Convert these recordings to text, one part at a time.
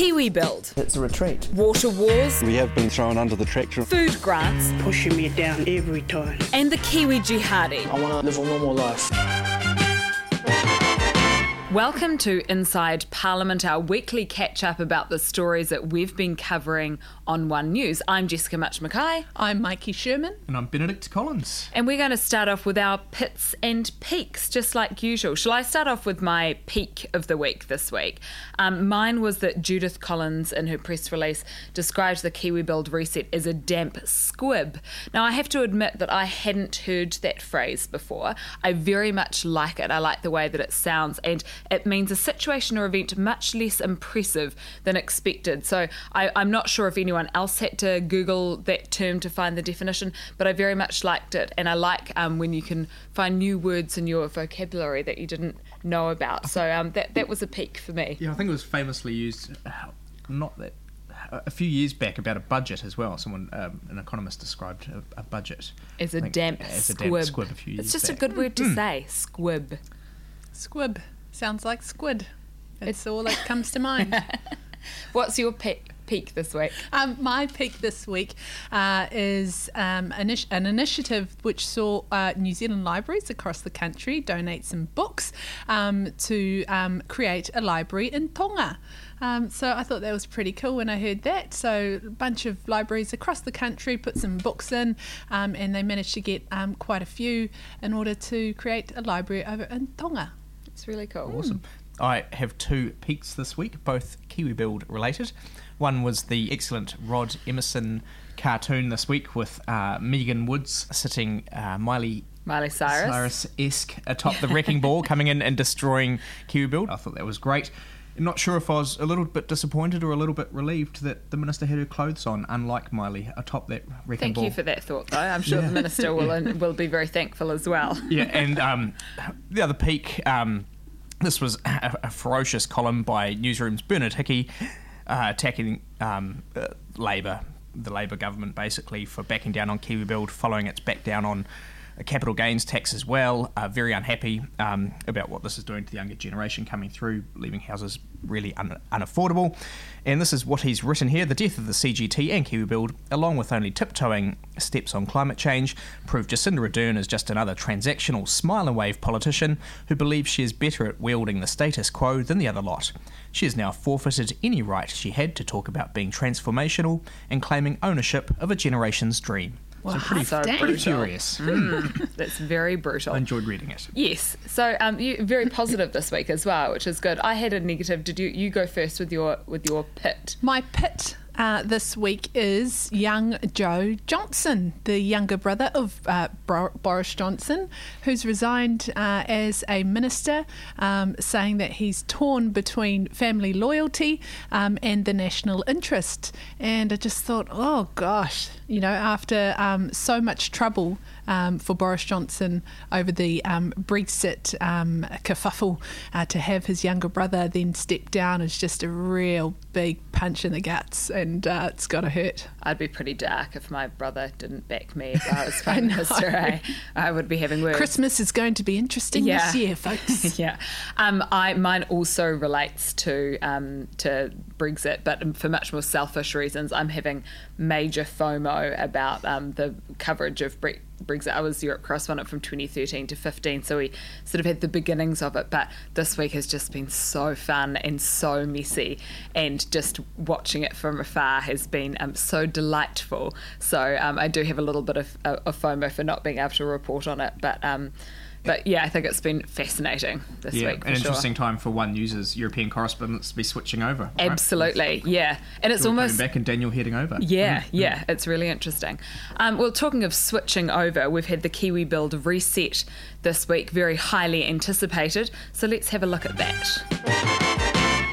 Kiwi Build, It's a retreat. water wars, We have been thrown under the tractor. food grants, pushing me down every time. and the Kiwi Jihadi. I want to live a normal life. Welcome to Inside Parliament, our weekly catch up about the stories that we've been covering on One News. I'm Jessica Mutch McKay, I'm Maiki Sherman. And I'm Benedict Collins. and we're going to start off with our pits and peaks, just like usual. Shall I start off with my peak of the week this week? Um, mine was that Judith Collins, in her press release, described the Kiwi Build reset as a damp squib. Now, I have to admit that I hadn't heard that phrase before. I very much like it. I like the way that it sounds, and it means a situation or event much less impressive than expected. So I, I'm not sure if anyone else had to Google that term to find the definition, but I very much liked it. And I like um, when you can find new words in your vocabulary that you didn't know about. So um, that, that was a peak for me. Yeah, I think it was famously used, uh, not that, a few years back about a budget as well. Someone, um, an economist, described a, a budget As a I think, damp as a squib. damp squib a few years it's just a good word to say, squib. Squib. Sounds like squid. It's all that comes to mind. What's your peak, peak this week? Um, my peak this week uh, is um, an, ish- an initiative which saw uh, New Zealand libraries across the country donate some books um, to um, create a library in Tonga. Um, so I thought that was pretty cool when I heard that. So a bunch of libraries across the country put some books in, um, and they managed to get um, quite a few in order to create a library over in Tonga. It's really cool. Awesome. I have two peaks this week, both Kiwi Build related. One was the excellent Rod Emmerson cartoon this week with uh, Megan Woods sitting uh, Miley Miley Cyrus. Cyrus esque atop the wrecking ball, coming in and destroying Kiwi Build. I thought that was great. I'm not sure if I was a little bit disappointed or a little bit relieved that the minister had her clothes on, unlike Miley, atop that wrecking ball. Thank ball. you for that thought, though. I'm sure the minister will will be very thankful as well. yeah, and um, the other peak. Um, this was a, a ferocious column by Newsroom's Bernard Hickey attacking um, uh, Labor, the Labor government, basically for backing down on Kiwi Build, following its back down on capital gains tax as well. Uh, very unhappy um, about what this is doing to the younger generation coming through, leaving houses really un- unaffordable. And this is what he's written here: the death of the CGT and Kiwi Build, along with only tiptoeing steps on climate change, prove Jacinda Ardern is just another transactional smile and wave politician who believes she is better at wielding the status quo than the other lot. She has now forfeited any right she had to talk about being transformational and claiming ownership of a generation's dream. Wow, so pretty, so pretty brutal. furious. That's very brutal. I enjoyed reading it. Yes. So um, you very positive this week as well, which is good. I had a negative. Did you you go first with your with your pit? My pit uh, this week is young Joe Johnson, the younger brother of uh, Bor- Boris Johnson, who's resigned uh, as a minister, um, saying that he's torn between family loyalty um, and the national interest. And I just thought, oh gosh, you know, after um, so much trouble. Um, for Boris Johnson over the um, Brexit um, kerfuffle, uh, to have his younger brother then step down is just a real big punch in the guts, and uh, it's got to hurt. I'd be pretty dark if my brother didn't back me if I was prime minister. eh? I would be having words. Christmas is going to be interesting Yeah. this year, folks. yeah, um, I mine also relates to um, to Brexit, but for much more selfish reasons. I'm having major FOMO about um, the coverage of Bre- Brexit. I was Europe correspondent from 2013 to 15, so we sort of had the beginnings of it. But this week has just been so fun and so messy, and just watching it from afar has been um, so delightful. So um, I do have a little bit of, of FOMO for not being able to report on it, but. But yeah, I think it's been fascinating this Yeah, week. An sure. interesting time for One News's European correspondents to be switching over. right? Absolutely, yeah, and it's coming almost back and Daniel heading over. yeah, yeah, it's really interesting. Um, well, talking of switching over, we've had the Kiwi Build reset this week, very highly anticipated. So let's have a look at that.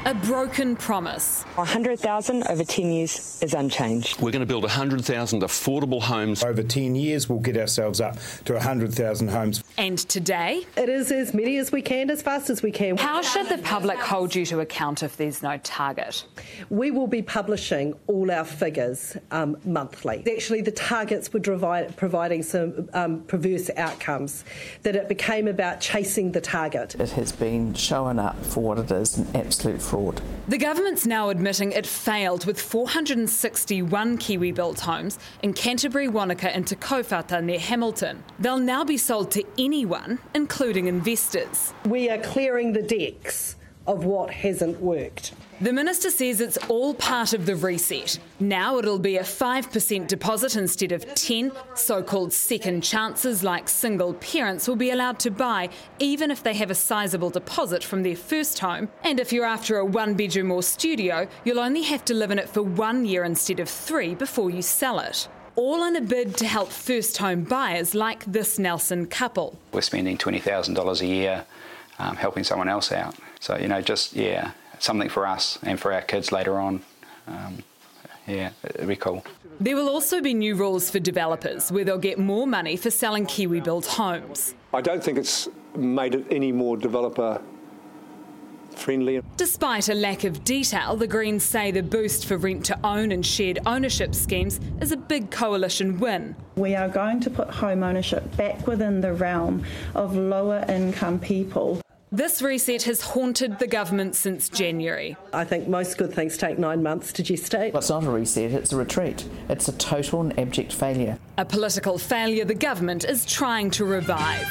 A broken promise. 100,000 over 10 years is unchanged. We're going to build 100,000 affordable homes. Over 10 years, we'll get ourselves up to 100,000 homes. And today, It is as many as we can, as fast as we can. how should the public hold you to account if there's no target? We will be publishing all our figures um, monthly. Actually, the targets were provi- providing some um, perverse outcomes, that it became about chasing the target. It has been shown up for what it is an absolute fraud. Fraud. The government's now admitting it failed with 461 Kiwi built homes in Canterbury, Wanaka, and Te Kauwhata near Hamilton. They'll now be sold to anyone, including investors. We are clearing the decks of what hasn't worked. The minister says it's all part of the reset. Now it'll be a 5% deposit instead of 10. So-called second chances like single parents will be allowed to buy even if they have a sizable deposit from their first home. And if you're after a one bedroom or studio, you'll only have to live in it for 1 year instead of 3 before you sell it. All in a bid to help first home buyers like this Nelson couple. We're spending $20,000 a year um, helping someone else out. So, you know, just, yeah, something for us and for our kids later on. Um, yeah, it'd be cool. There will also be new rules for developers where they'll get more money for selling Kiwi built homes. I don't think it's made it any more developer friendly. Despite a lack of detail, the Greens say the boost for rent to own and shared ownership schemes is a big coalition win. We are going to put home ownership back within the realm of lower income people. This reset has haunted the government since January. I think most good things take nine months to gestate. Well, it's not a reset, it's a retreat. It's a total and abject failure. A political failure the government is trying to revive.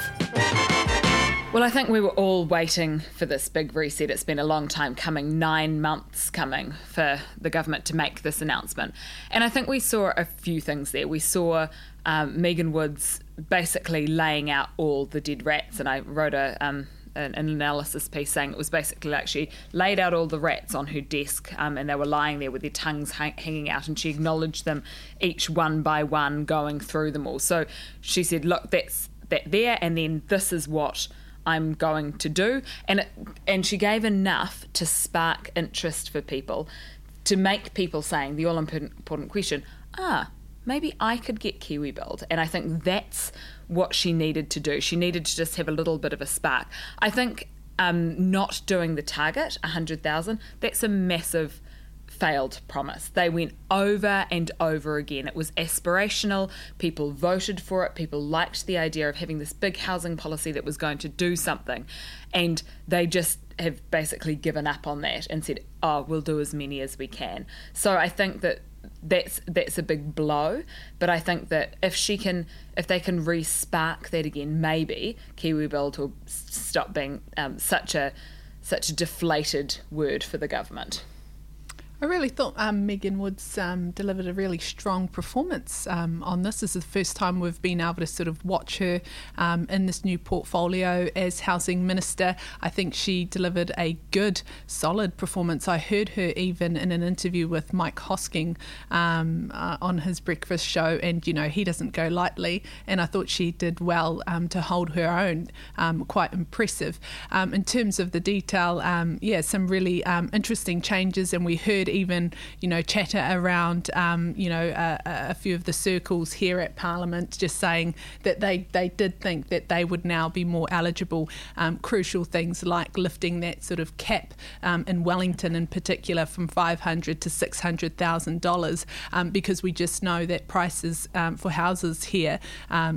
Well, I think we were all waiting for this big reset. It's been a long time coming, nine months coming for the government to make this announcement. And I think we saw a few things there. We saw um, Megan Woods basically laying out all the dead rats, and I wrote a. Um, an, analysis piece saying it was basically like she laid out all the rats on her desk um, and they were lying there with their tongues hang- hanging out and she acknowledged them each one by one going through them all so she said look that's that there and then this is what I'm going to do. And it, and she gave enough to spark interest for people, to make people saying the all important question, ah, maybe I could get Kiwi Build. And I think that's what she needed to do. She needed to just have a little bit of a spark. I think um, not doing the target, 100,000, that's a massive failed promise. They went over and over again. It was aspirational. People voted for it. People liked the idea of having this big housing policy that was going to do something. And they just have basically given up on that and said, oh, we'll do as many as we can. So I think that that's that's a big blow. But I think that if she can, if they can re-spark that again, maybe Kiwi Build will stop being um, such a such a deflated word for the government. I really thought um, Megan Woods um, delivered a really strong performance um, on this. This is the first time we've been able to sort of watch her um, in this new portfolio as Housing Minister. I think she delivered a good, solid performance. I heard her even in an interview with Mike Hosking um, uh, on his breakfast show, and you know, he doesn't go lightly, and I thought she did well um, to hold her own, quite impressive. in terms of the detail, yeah, some really interesting changes, and we heard even, you know, chatter around, um, you know, a, a, few of the circles here at Parliament, just saying that they, they did think that they would now be more eligible. Um, crucial things like lifting that sort of cap um, in Wellington, in particular, from five hundred to six hundred thousand dollars, um, because we just know that prices um, for houses here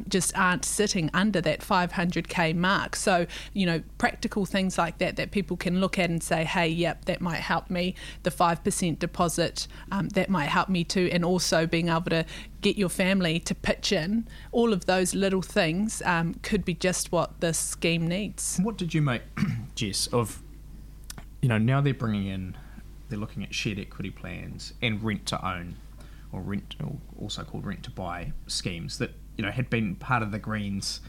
just aren't sitting under that five hundred k mark. So, you know, practical things like that that people can look at and say, hey, yep, that might help me. The five percent deposit um, that might help me too, and also being able to get your family to pitch in. All of those little things um, could be just what this scheme needs. What did you make, Jess, of you know now they're bringing in, they're looking at shared equity plans and rent to own, or rent, or also called rent to buy schemes that you know had been part of the Greens.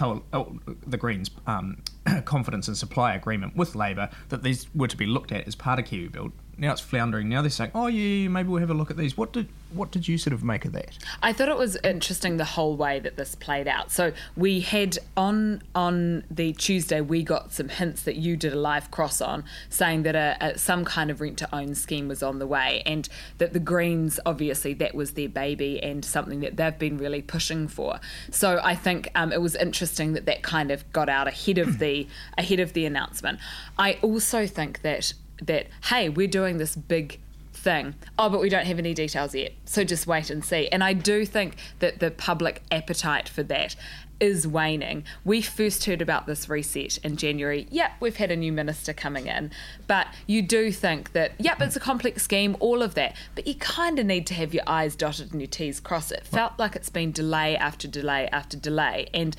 Oh, the Greens' um, confidence and supply agreement with Labor that these were to be looked at as part of Kiwi Build now it's floundering. Now they're saying, "Oh yeah, maybe we'll have a look at these." What did what did you sort of make of that? I thought it was interesting the whole way that this played out. So we had on on the Tuesday we got some hints that you did a live cross on, saying that a, a, some kind of rent to own scheme was on the way, and that the Greens obviously that was their baby and something that they've been really pushing for. So I think um, it was interesting that that kind of got out ahead of the ahead of the announcement. I also think that that hey, we're doing this big thing. Oh, but we don't have any details yet, so just wait and see. And I do think that the public appetite for that is waning. We first heard about this reset in January. Yep, we've had a new minister coming in. But you do think that, yep, it's a complex scheme, all of that. But you kind of need to have your I's dotted and your T's crossed. It felt like it's been delay after delay after delay. And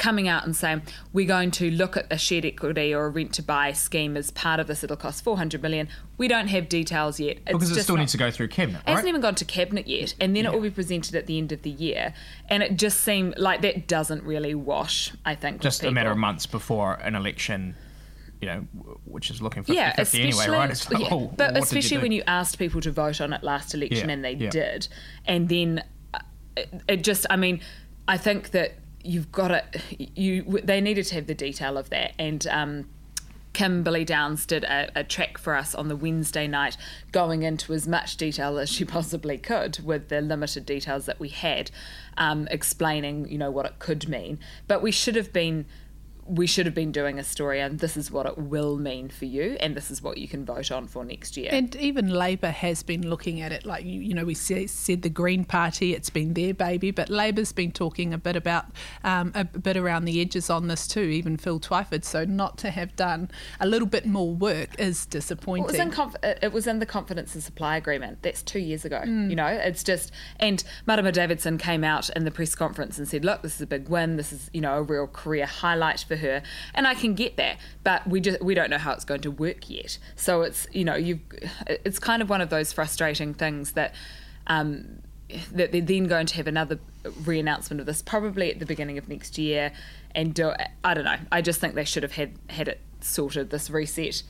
coming out and saying we're going to look at a shared equity or a rent to buy scheme as part of this. It'll cost 400 million. We don't have details yet. It's because it still not, needs to go through cabinet. It hasn't even gone to cabinet yet, and then yeah. it will be presented at the end of the year. And it just seemed like that doesn't really wash. I think just a matter of months before an election you know, which is looking for yeah, 50 anyway, right? Like, yeah. oh, but especially you when you asked people to vote on it last election yeah, and they yeah. did, and then uh, it, it, just, I mean, I think that you've got to you they needed to have the detail of that and um, Kimberlee Downs did a, a, track for us on the Wednesday night, going into as much detail as she possibly could with the limited details that we had, um, explaining, you know, what it could mean. But we should have been we should have been doing a story and this is what it will mean for you and this is what you can vote on for next year. And even Labor has been looking at it like, you, know, we said the Green Party, it's been their baby, but Labor's been talking a bit about, um, a bit around the edges on this too, even Phil Twyford. So not to have done a little bit more work is disappointing. Well, it, was in conf- it was in the confidence and supply agreement. That's two years ago. Mm. You know, it's just, and Marama Davidson came out in the press conference and said, look, this is a big win. This is, you know, a real career highlight for her, and I can get that, but we just we don't know how it's going to work yet. So it's you know you it's kind of one of those frustrating things that. Um, that they're then going to have another re-announcement of this probably at the beginning of next year and do I don't know I just think they should have had had it sorted this reset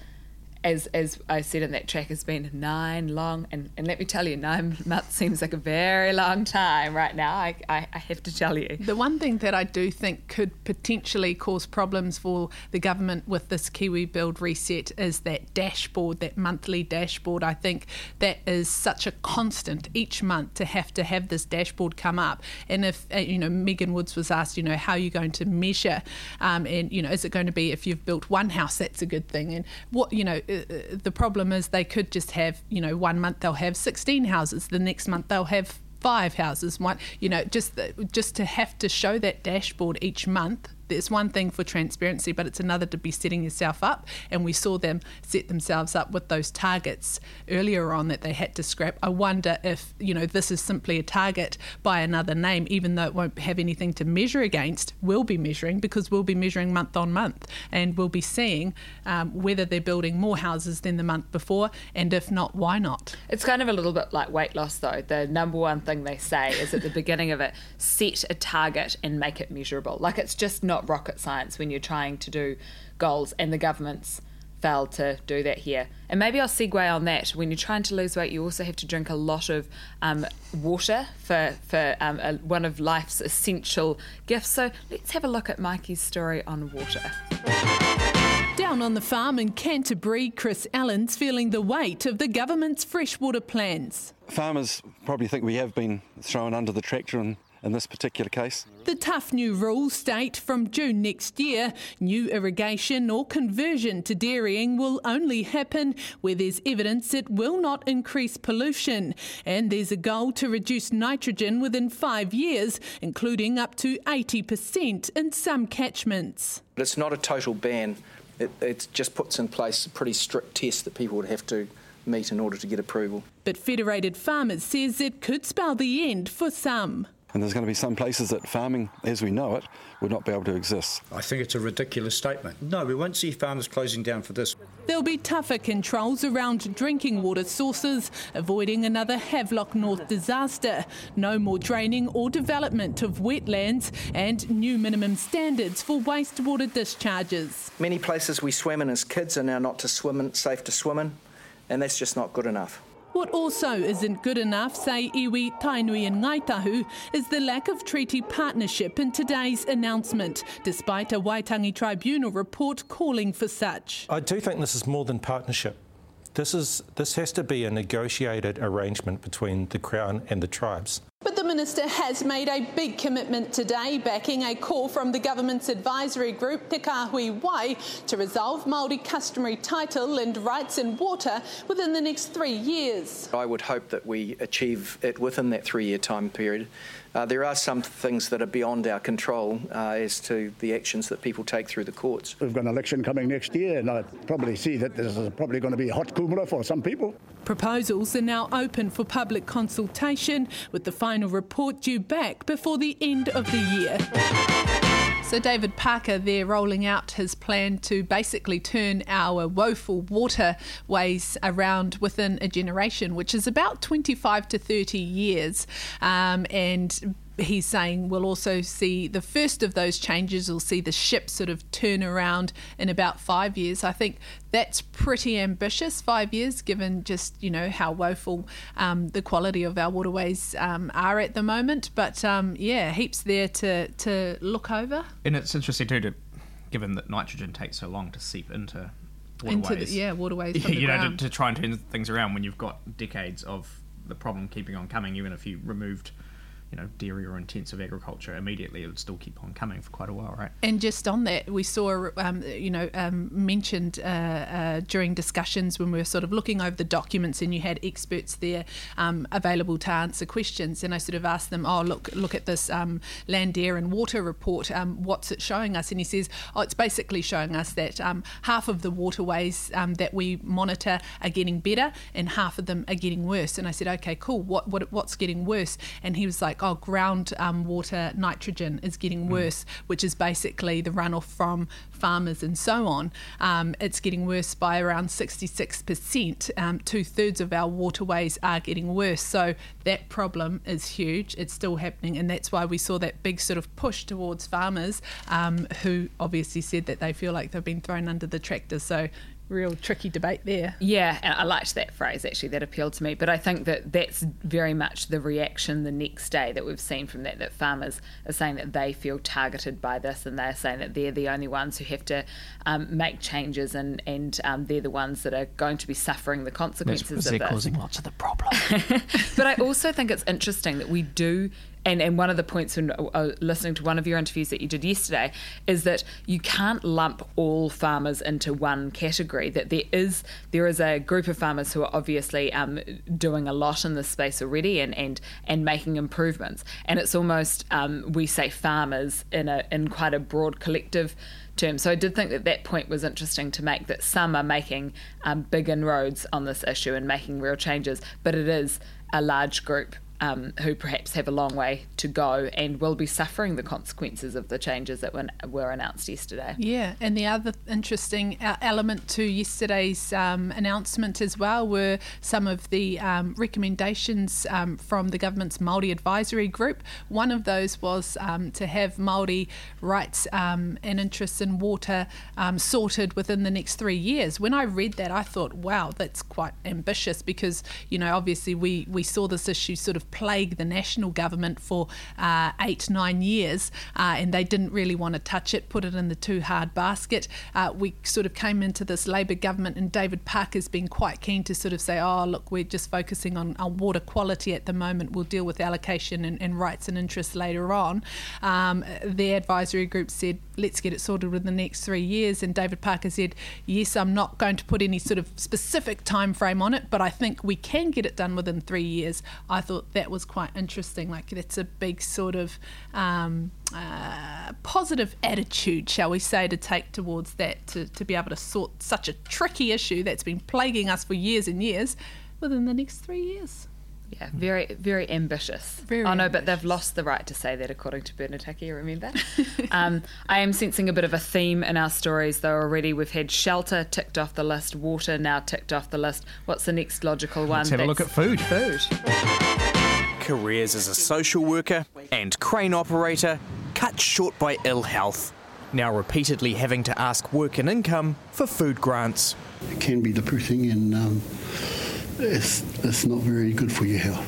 as as I said in that track, has been nine long, and, and let me tell you, nine months seems like a very long time right now. I, I, I, have to tell you. The one thing that I do think could potentially cause problems for the government with this Kiwi Build reset is that dashboard, that monthly dashboard. I think that is such a constant each month to have to have this dashboard come up. And if uh, you know, Megan Woods was asked, you know, how are you going to measure, um, and you know, is it going to be if you've built one house, that's a good thing, and what you know Uh, the problem is they could just have, you know, one month they'll have 16 houses, the next month they'll have five houses. One, you know, just just to have to show that dashboard each month there's one thing for transparency, but it's another to be setting yourself up. And we saw them set themselves up with those targets earlier on that they had to scrap. I wonder if, you know, this is simply a target by another name, even though it won't have anything to measure against, we'll be measuring because we'll be measuring month on month and we'll be seeing um, whether they're building more houses than the month before. And if not, why not? It's kind of a little bit like weight loss, though. The number one thing they say is at the beginning of it set a target and make it measurable. Like it's just not not rocket science when you're trying to do goals, and the government's failed to do that here. And maybe I'll segue on that. When you're trying to lose weight, you also have to drink a lot of um, water for, for um, a, one of life's essential gifts. So let's have a look at Maiki's story on water. Down on the farm in Canterbury, Chris Allen's feeling the weight of the government's freshwater plans. Farmers probably think we have been thrown under the tractor and in this particular case. The tough new rules state from June next year, new irrigation or conversion to dairying will only happen where there's evidence it will not increase pollution. And there's a goal to reduce nitrogen within five years, including up to 80% in some catchments. But it's not a total ban. It, it just puts in place a pretty strict test that people would have to meet in order to get approval. But Federated Farmers says it could spell the end for some. And there's going to be some places that farming, as we know it, would not be able to exist. I think it's a ridiculous statement. No, we won't see farmers closing down for this. There'll be tougher controls around drinking water sources, avoiding another Havelock North disaster, no more draining or development of wetlands, and new minimum standards for wastewater discharges. Many places we swam in as kids are now not to swim in, safe to swim in, and that's just not good enough. What also isn't good enough, say iwi, Tainui and Ngāi Tahu, is the lack of treaty partnership in today's announcement, despite a Waitangi Tribunal report calling for such. I do think this is more than partnership. This, is, this has to be a negotiated arrangement between the Crown and the tribes. But the Minister has made a big commitment today, backing a call from the government's advisory group, Te Kahui Wai, to resolve Māori customary title and rights in water within the next three years. I would hope that we achieve it within that three year time period. Uh, there are some things that are beyond our control uh, as to the actions that people take through the courts. We've got an election coming next year, and I probably see that this is probably going to be a hot kumara for some people. Proposals are now open for public consultation, with the final report due back before the end of the year. So, David Parker there rolling out his plan to basically turn our woeful waterways around within a generation, which is about 25 to 30 years. Um, and he's saying we'll also see the first of those changes. We'll see the ship sort of turn around in about five years. I think that's pretty ambitious, five years, given just you know how woeful um, the quality of our waterways um, are at the moment. But um, yeah, heaps there to to look over. And it's interesting too, to, given that nitrogen takes so long to seep into waterways. Into the, yeah, waterways. you know, to, to try and turn things around when you've got decades of the problem keeping on coming, even if you removed you know dairy or intensive agriculture immediately it would still keep on coming for quite a while right? And just on that we saw um, you know um, mentioned uh, uh, during discussions when we were sort of looking over the documents and you had experts there um, available to answer questions. And I sort of asked them oh look look at this um, land air and water report. Um, what's it showing us? And he says oh it's basically showing us that um, half of the waterways that we monitor are getting better and half of them are getting worse. And I said okay cool. What, what what's getting worse? And he was like like, oh, ground um, water nitrogen is getting hmm. worse, mm. which is basically the runoff from farmers and so on. Um, it's getting worse by around 66%. Um, Two thirds of our waterways are getting worse. So that problem is huge. It's still happening. And that's why we saw that big sort of push towards farmers um, who obviously said that they feel like they've been thrown under the tractor. So real tricky debate there. Yeah, and I liked that phrase actually, that appealed to me. But I think that that's very much the reaction the next day that we've seen from that, that farmers are saying that they feel targeted by this and they're saying that they're the only ones who have to um, make changes and, and um, they're the ones that are going to be suffering the consequences of this. They're causing lots of the problem. but I also think it's interesting that we do and, and one of the points when uh, listening to one of your interviews that you did yesterday is that you can't lump all farmers into one category. That there is there is a group of farmers who are obviously um, doing a lot in this space already and and and making improvements. And it's almost um, we say farmers in a in quite a broad collective term. So I did think that that point was interesting to make. That some are making um, big inroads on this issue and making real changes, but it is a large group um, who perhaps have a long way to go and will be suffering the consequences of the changes that were, were announced yesterday. Yeah, and the other interesting uh, element to yesterday's um, announcement as well were some of the um, recommendations um, from the government's Māori advisory group. One of those was um, to have Māori rights um, and interests in water sorted within the next three years. When I read that, I thought, wow, that's quite ambitious because, you know, obviously we, we saw this issue sort of plague the national government for uh, eight, nine years, uh, and they didn't really want to touch it, put it in the too hard basket. Uh, we sort of came into this Labor government, and David Parker's been quite keen to sort of say, oh, look, we're just focusing on, water quality at the moment. We'll deal with allocation and, and rights and interests later on. Um, their advisory group said, let's get it sorted within the next three years. And David Parker said, yes, I'm not going to put any sort of specific time frame on it, but I think we can get it done within three years. I thought that was quite interesting. Like it's a big sort of um, uh, positive attitude, shall we say, to take towards that to, to be able to sort such a tricky issue that's been plaguing us for years and years within the next three years. Yeah, very, very ambitious. Very oh no, ambitious. but they've lost the right to say that, according to Bernard Hickey. Remember? um, I am sensing a bit of a theme in our stories, though. Already, we've had shelter ticked off the list, water now ticked off the list. What's the next logical one? Let's have a look at food. Food careers as a social worker and crane operator cut short by ill health. Now repeatedly having to ask work and income for food grants. It can be depressing and um, it's, it's not very good for your health.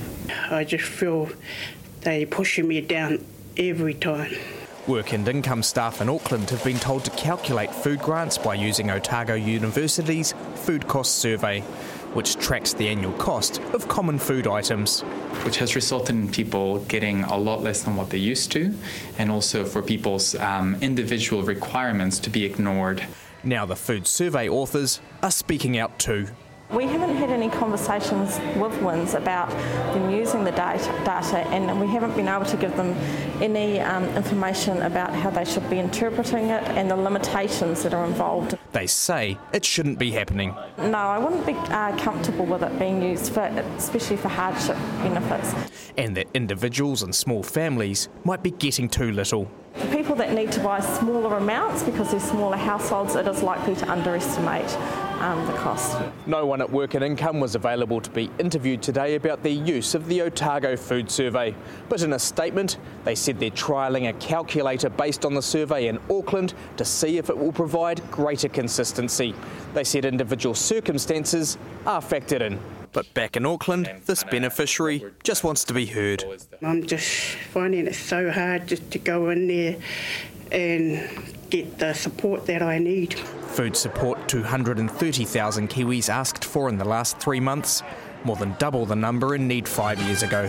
I just feel they pushing me down every time. Work and income staff in Auckland have been told to calculate food grants by using Otago University's Food Cost Survey. which tracks the annual cost of common food items. Which has resulted in people getting a lot less than what they used to, and also for people's um, individual requirements to be ignored. Now, the food survey authors are speaking out too. We haven't had any conversations with WINZ about them using the data, data and we haven't been able to give them any um, information about how they should be interpreting it and the limitations that are involved. They say it shouldn't be happening. No, I wouldn't be uh, comfortable with it being used, for, especially for hardship benefits. And that individuals and small families might be getting too little. For people that need to buy smaller amounts because they're smaller households, it is likely to underestimate um, the cost. No one at Work and Income was available to be interviewed today about their use of the Otago Food Survey. But in a statement, they said they're trialling a calculator based on the survey in Auckland to see if it will provide greater consistency. They said individual circumstances are factored in. But back in Auckland, this beneficiary just wants to be heard. I'm just finding it so hard just to go in there and get the support that I need. Food support 230,000 Kiwis asked for in the last three months, more than double the number in need five years ago.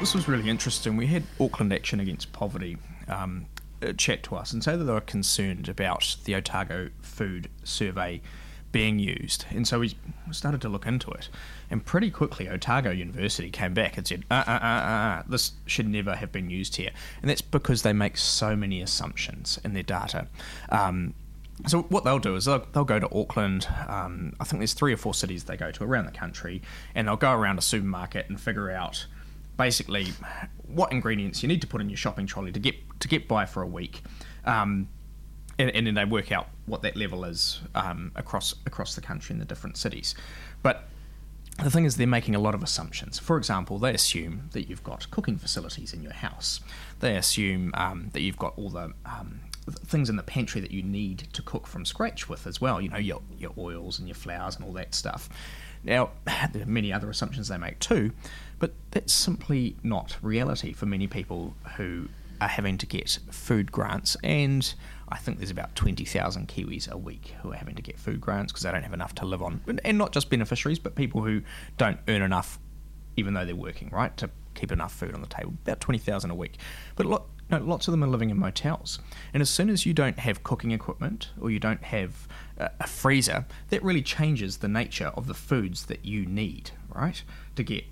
This was really interesting. We had Auckland Action Against Poverty um, chat to us and say that they were concerned about the Otago food survey being used. And so we started to look into it. And pretty quickly, Otago University came back and said, uh, uh, uh, uh, this should never have been used here. And that's because they make so many assumptions in their data. Um, so what they'll do is they'll, they'll go to Auckland. Um, I think there's three or four cities they go to around the country, and they'll go around a supermarket and figure out basically what ingredients you need to put in your shopping trolley to get to get by for a week. Um, and, and, then they work out what that level is um, across across the country in the different cities. But the thing is, they're making a lot of assumptions. For example, they assume that you've got cooking facilities in your house. They assume um, that you've got all the um, things in the pantry that you need to cook from scratch with as well. You know, your your oils and your flours and all that stuff. Now, there are many other assumptions they make too, but that's simply not reality for many people who are having to get food grants and I think there's about 20,000 Kiwis a week who are having to get food grants because they don't have enough to live on. And not just beneficiaries, but people who don't earn enough, even though they're working, right, to keep enough food on the table. About 20,000 a week. But no, lots of them are living in motels. And as soon as you don't have cooking equipment or you don't have a, a freezer, that really changes the nature of the foods that you need, right, to get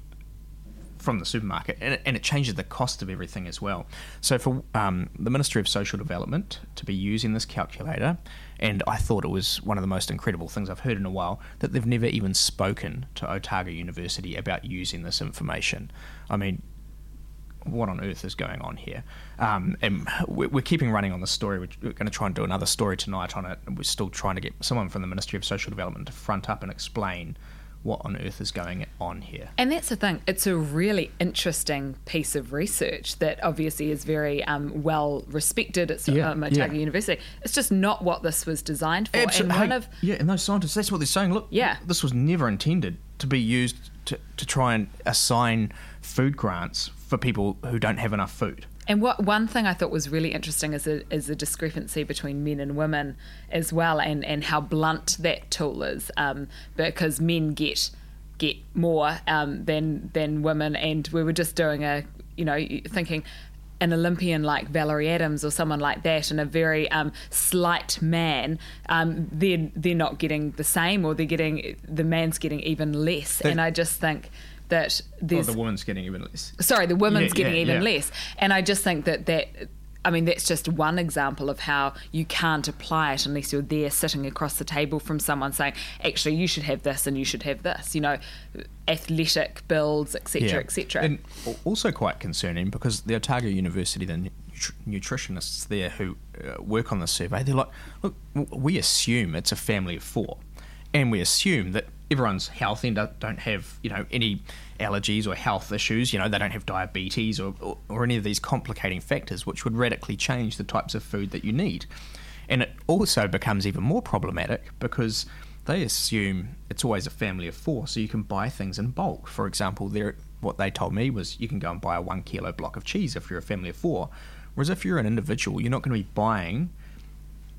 from the supermarket, and it, and it, changes the cost of everything as well. So for um, the Ministry of Social Development to be using this calculator, and I thought it was one of the most incredible things I've heard in a while that they've never even spoken to Otago University about using this information. I mean, what on earth is going on here? Um, and we're, keeping running on the story. We're, we're going to try and do another story tonight on it, and we're still trying to get someone from the Ministry of Social Development to front up and explain what on earth is going on here. And that's the thing, it's a really interesting piece of research that obviously is very um, well respected at yeah, um, Otago yeah. University. It's just not what this was designed for. Absolutely. And one of, yeah, and those scientists, that's what they're saying. Look, yeah. this was never intended to be used to, to try and assign food grants for people who don't have enough food. And what one thing I thought was really interesting is a, is a discrepancy between men and women as well, and, and how blunt that tool is, um, because men get get more um, than than women. And we were just doing a, you know, thinking an Olympian like Valerie Adams or someone like that, and a very um, slight man, um, they're they're not getting the same, or they're getting the man's getting even less. and I just think that there's oh, the woman's getting even less. Sorry, the woman's yeah, getting yeah, even yeah. less, and I just think that that. I mean, that's just one example of how you can't apply it unless you're there sitting across the table from someone saying, actually, you should have this and you should have this, you know, athletic builds, etc., etc. And also quite concerning because the Otago University, the nutritionists there who uh, work on the survey, they're like, look, we assume it's a family of four, and we assume that everyone's healthy and don't have you know any allergies or health issues. You know they don't have diabetes or, or, or any of these complicating factors, which would radically change the types of food that you need. And it also becomes even more problematic because they assume it's always a family of four, so you can buy things in bulk. For example, what they told me was you can go and buy a one kilo block of cheese if you're a family of four, whereas if you're an individual, you're not going to be buying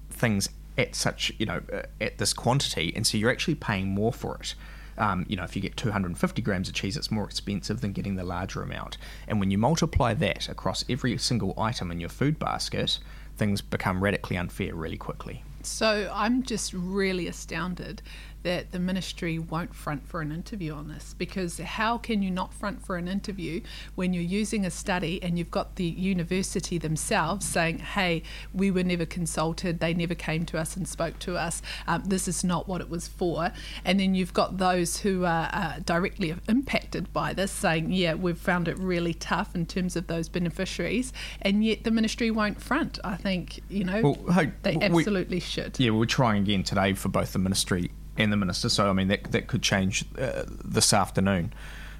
things at such you know uh, at this quantity, and so you're actually paying more for it. Um, you know, if you get 250 grams of cheese, it's more expensive than getting the larger amount. And when you multiply that across every single item in your food basket, things become radically unfair really quickly. So I'm just really astounded that the ministry won't front for an interview on this because how can you not front for an interview when you're using a study and you've got the university themselves saying, hey, we were never consulted, they never came to us and spoke to us, um, this is not what it was for. And then you've got those who are uh, directly impacted by this saying, yeah, we've found it really tough in terms of those beneficiaries, and yet the ministry won't front. I think, you know, well, hey, they absolutely we, should. Yeah, we're trying again today for both the ministry and the minister. So I mean that that could change uh, this afternoon.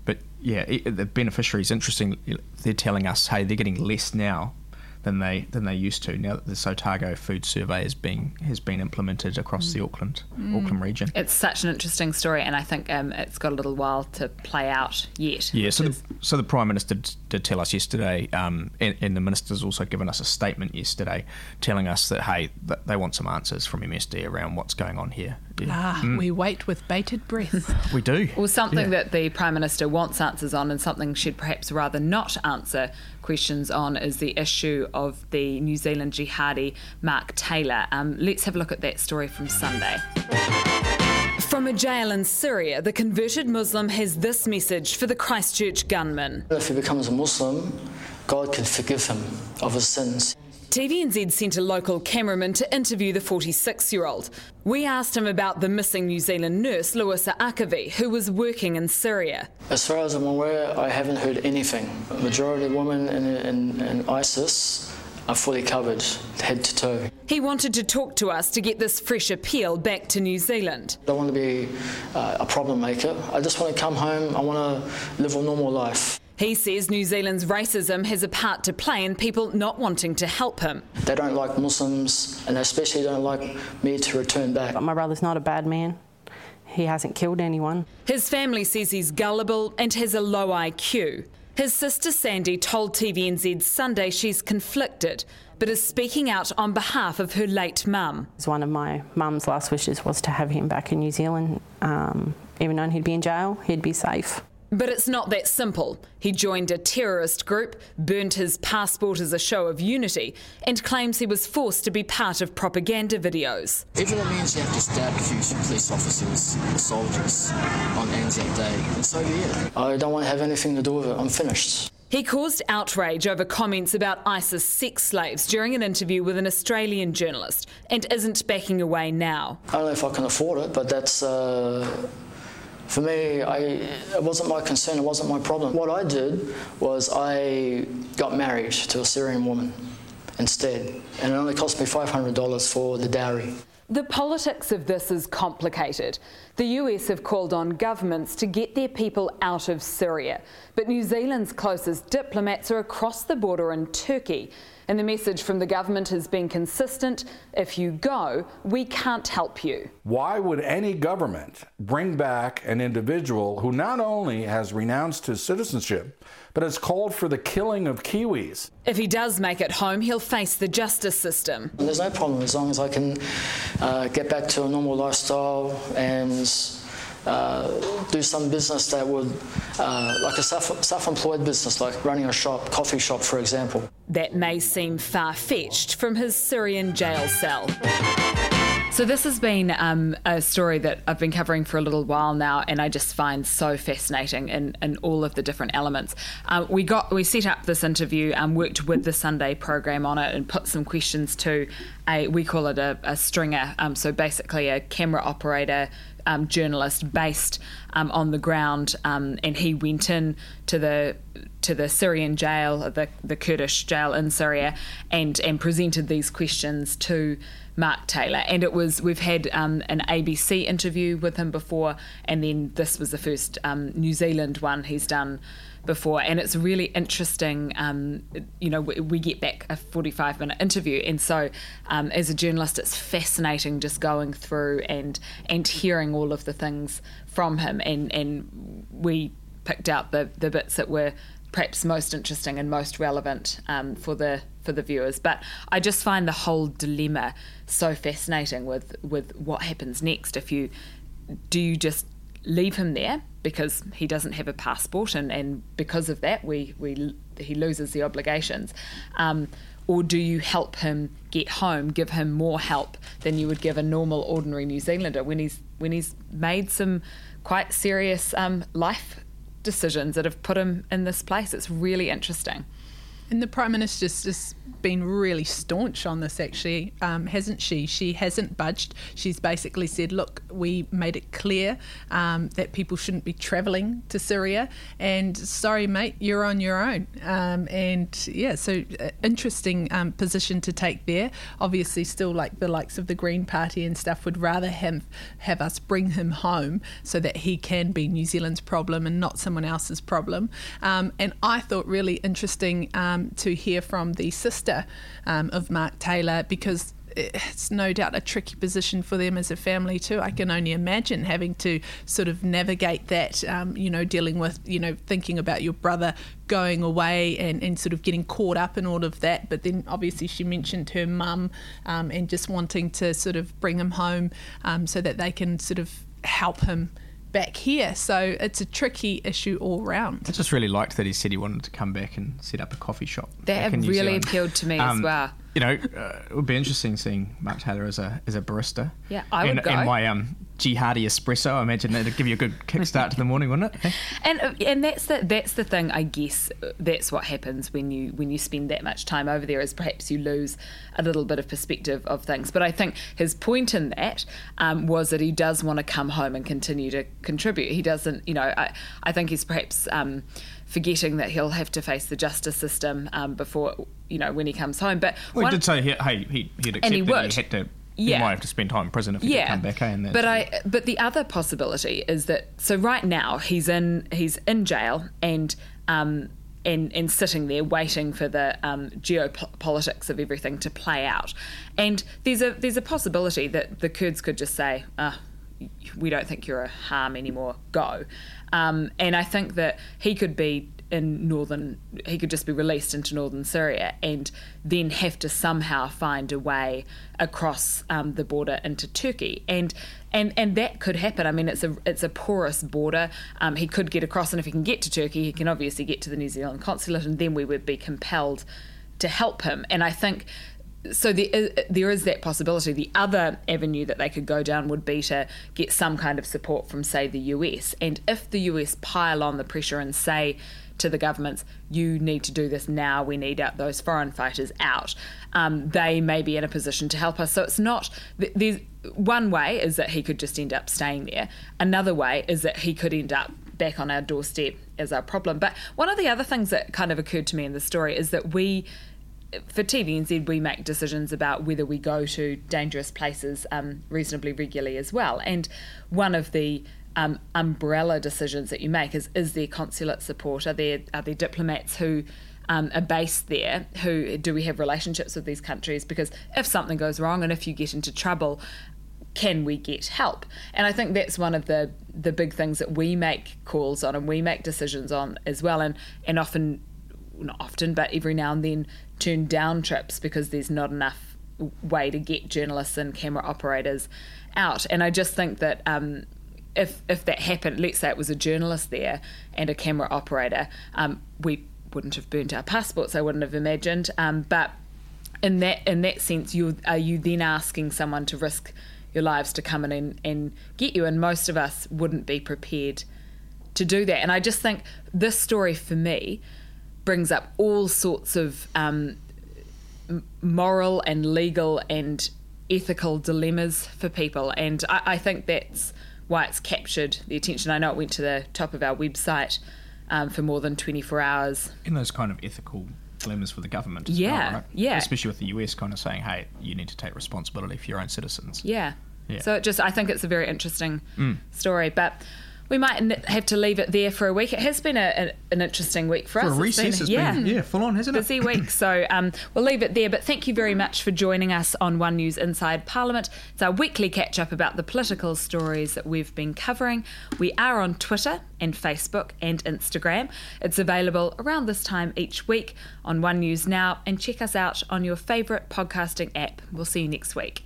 But yeah, it, the beneficiaries interesting. They're telling us, hey, they're getting less now than they than they used to now that the Otago Food Survey is being has been implemented across mm. the Auckland mm. Auckland region. It's such an interesting story, and I think um, it's got a little while to play out yet. Yeah, so the, so the Prime Minister did tell us yesterday, um, and, and, the Minister's also given us a statement yesterday telling us that hey, that they want some answers from MSD around what's going on here. Yeah. Ah, mm. we wait with bated breath. we do. Well, something yeah. that the Prime Minister wants answers on, and something she'd perhaps rather not answer questions on is the issue of the New Zealand jihadi Mark Taylor. Um, let's have a look at that story from Sunday. From a jail in Syria, the converted Muslim has this message for the Christchurch gunman. If he becomes a Muslim, God can forgive him of his sins. TVNZ sent a local cameraman to interview the 46 year old. We asked him about the missing New Zealand nurse, Louisa Akavi, who was working in Syria. As far as I'm aware, I haven't heard anything. The majority of women in, in, in ISIS are fully covered, head to toe. He wanted to talk to us to get this fresh appeal back to New Zealand. I don't want to be uh, a problem maker. I just want to come home. I want to live a normal life. He says New Zealand's racism has a part to play in people not wanting to help him. They don't like Muslims and they especially don't like me to return back. But my brother's not a bad man. He hasn't killed anyone. His family says he's gullible and has a low IQ. His sister Sandy told TVNZ Sunday she's conflicted, but is speaking out on behalf of her late mum. One of my mum's last wishes was to have him back in New Zealand. Um, even though he'd be in jail, he'd be safe. But it's not that simple. He joined a terrorist group, burnt his passport as a show of unity, and claims he was forced to be part of propaganda videos. If it means you have to stab a few police officers or soldiers on Anzac Day, then so be it. I don't want to have anything to do with it. I'm finished. He caused outrage over comments about ISIS sex slaves during an interview with an Australian journalist and isn't backing away now. I don't know if I can afford it, but that's. Uh for me, I, it wasn't my concern, it wasn't my problem. What I did was I got married to a Syrian woman instead, and it only cost me $500 for the dowry. The politics of this is complicated. The US have called on governments to get their people out of Syria, but New Zealand's closest diplomats are across the border in Turkey. And the message from the government has been consistent if you go, we can't help you. Why would any government bring back an individual who not only has renounced his citizenship, but has called for the killing of Kiwis? If he does make it home, he'll face the justice system. There's no problem as long as I can uh, get back to a normal lifestyle and uh, do some business that would, uh, like a self, self-employed business, like running a shop, coffee shop, for example. That may seem far-fetched from his Syrian jail cell. So this has been um, a story that I've been covering for a little while now, and I just find so fascinating in, in all of the different elements. Uh, we got we set up this interview and worked with the Sunday program on it, and put some questions to a we call it a, a stringer. Um, so basically, a camera operator um, journalist based um, on the ground, um, and he went in to the to the Syrian jail, the the Kurdish jail in Syria, and and presented these questions to Mark Taylor. And it was we've had um, an ABC interview with him before, and then this was the first um, New Zealand one he's done before, and it's really interesting. Um, you know, we, we, get back a 45 minute interview, and so um, as a journalist, it's fascinating just going through and and hearing all of the things from him, and and we picked out the the bits that were perhaps most interesting and most relevant um, for the for the viewers. But I just find the whole dilemma so fascinating with with what happens next if you do you just leave him there because he doesn't have a passport, and, and because of that, we, we he loses the obligations. Um, or do you help him get home, give him more help than you would give a normal, ordinary New Zealander when he's when he's made some quite serious um, life decisions that have put him in this place? It's really interesting. And the Prime Minister's just been really staunch on this, actually, um, hasn't she? She hasn't budged. She's basically said, look, we made it clear um, that people shouldn't be travelling to Syria. And sorry, mate, you're on your own. Um, and yeah, so uh, interesting um, position to take there. Obviously, still like the likes of the Green Party and stuff would rather have, have us bring him home so that he can be New Zealand's problem and not someone else's problem. Um, and I thought really interesting um, to hear from the sister um, of Mark Taylor because it's no doubt a tricky position for them as a family too. I can only imagine having to sort of navigate that, um, you know, dealing with, you know, thinking about your brother going away and, and sort of getting caught up in all of that. But then obviously she mentioned her mum um, and just wanting to sort of bring him home um, so that they can sort of help him back here. So it's a tricky issue all round. I just really liked that he said he wanted to come back and set up a coffee shop. That really appealed to me um, as well you know, uh, it would be interesting seeing Mark Taylor as a as a barista. Yeah, I would and, go. And my um, jihadi espresso. I imagine that'd give you a good kickstart to the morning, wouldn't it? And uh, and that's the that's the thing. I guess uh, that's what happens when you when you spend that much time over there. Is perhaps you lose a little bit of perspective of things. But I think his point in that um, was that he does want to come home and continue to contribute. He doesn't, you know. I I think he's perhaps. Um, forgetting that he'll have to face the justice system um, before you know when he comes home. But well, one, he did say he, hey he he'd accept he that would. he had to. Yeah. He might have to spend time in prison if he yeah. come back. Eh? And but I, but the other possibility is that so right now he's in he's in jail and um, and, and sitting there waiting for the um, geopolitics of everything to play out. And there's a there's a possibility that the Kurds could just say, oh, we don't think you're a harm anymore, go. Um, and I think that he could be in northern, he could just be released into northern Syria and then have to somehow find a way across um, the border into Turkey. And and and that could happen. I mean, it's a it's a porous border. Um, he could get across, and if he can get to Turkey, he can obviously get to the New Zealand consulate, and then we would be compelled to help him. And I think so there is, there is that possibility. The other avenue that they could go down would be to get some kind of support from, say, the US. And if the US pile on the pressure and say to the governments, you need to do this now, we need out those foreign fighters out, um, they may be in a position to help us. So it's not, there's, one way is that he could just end up staying there. Another way is that he could end up back on our doorstep as our problem. But one of the other things that kind of occurred to me in the story is that we for TVNZ, we make decisions about whether we go to dangerous places um, reasonably regularly as well. And one of the um, umbrella decisions that you make is is there consulate support? Are there are there diplomats who um, are based there? Who do we have relationships with these countries? Because if something goes wrong and if you get into trouble, can we get help? And I think that's one of the the big things that we make calls on and we make decisions on as well. And and often not often, but every now and then turn down trips because there's not enough way to get journalists and camera operators out. And I just think that um, if if that happened, let's say it was a journalist there and a camera operator, um, we wouldn't have burnt our passports. I wouldn't have imagined. Um, but in that in that sense, you are you then asking someone to risk your lives to come in and, and get you? And most of us wouldn't be prepared to do that. And I just think this story for me brings up all sorts of um, moral and legal and ethical dilemmas for people. And I, I, think that's why it's captured the attention. I know it went to the top of our website um, for more than 24 hours. In those kind of ethical dilemmas for the government. yeah, well, right? yeah. Especially with the US kind of saying, hey, you need to take responsibility for your own citizens. Yeah. Yeah. So it just, I think it's a very interesting Mm. story. But we might have to leave it there for a week. It has been a, a, an interesting week for, For us. a recess, it's been- yeah, full on, hasn't it? Busy week. So um, we'll leave it there. But thank you very much for joining us on One News Inside Parliament. It's our weekly catch up about the political stories that we've been covering. We are on Twitter and Facebook and Instagram. It's available around this time each week on One News Now. And check us out on your favourite podcasting app. We'll see you next week.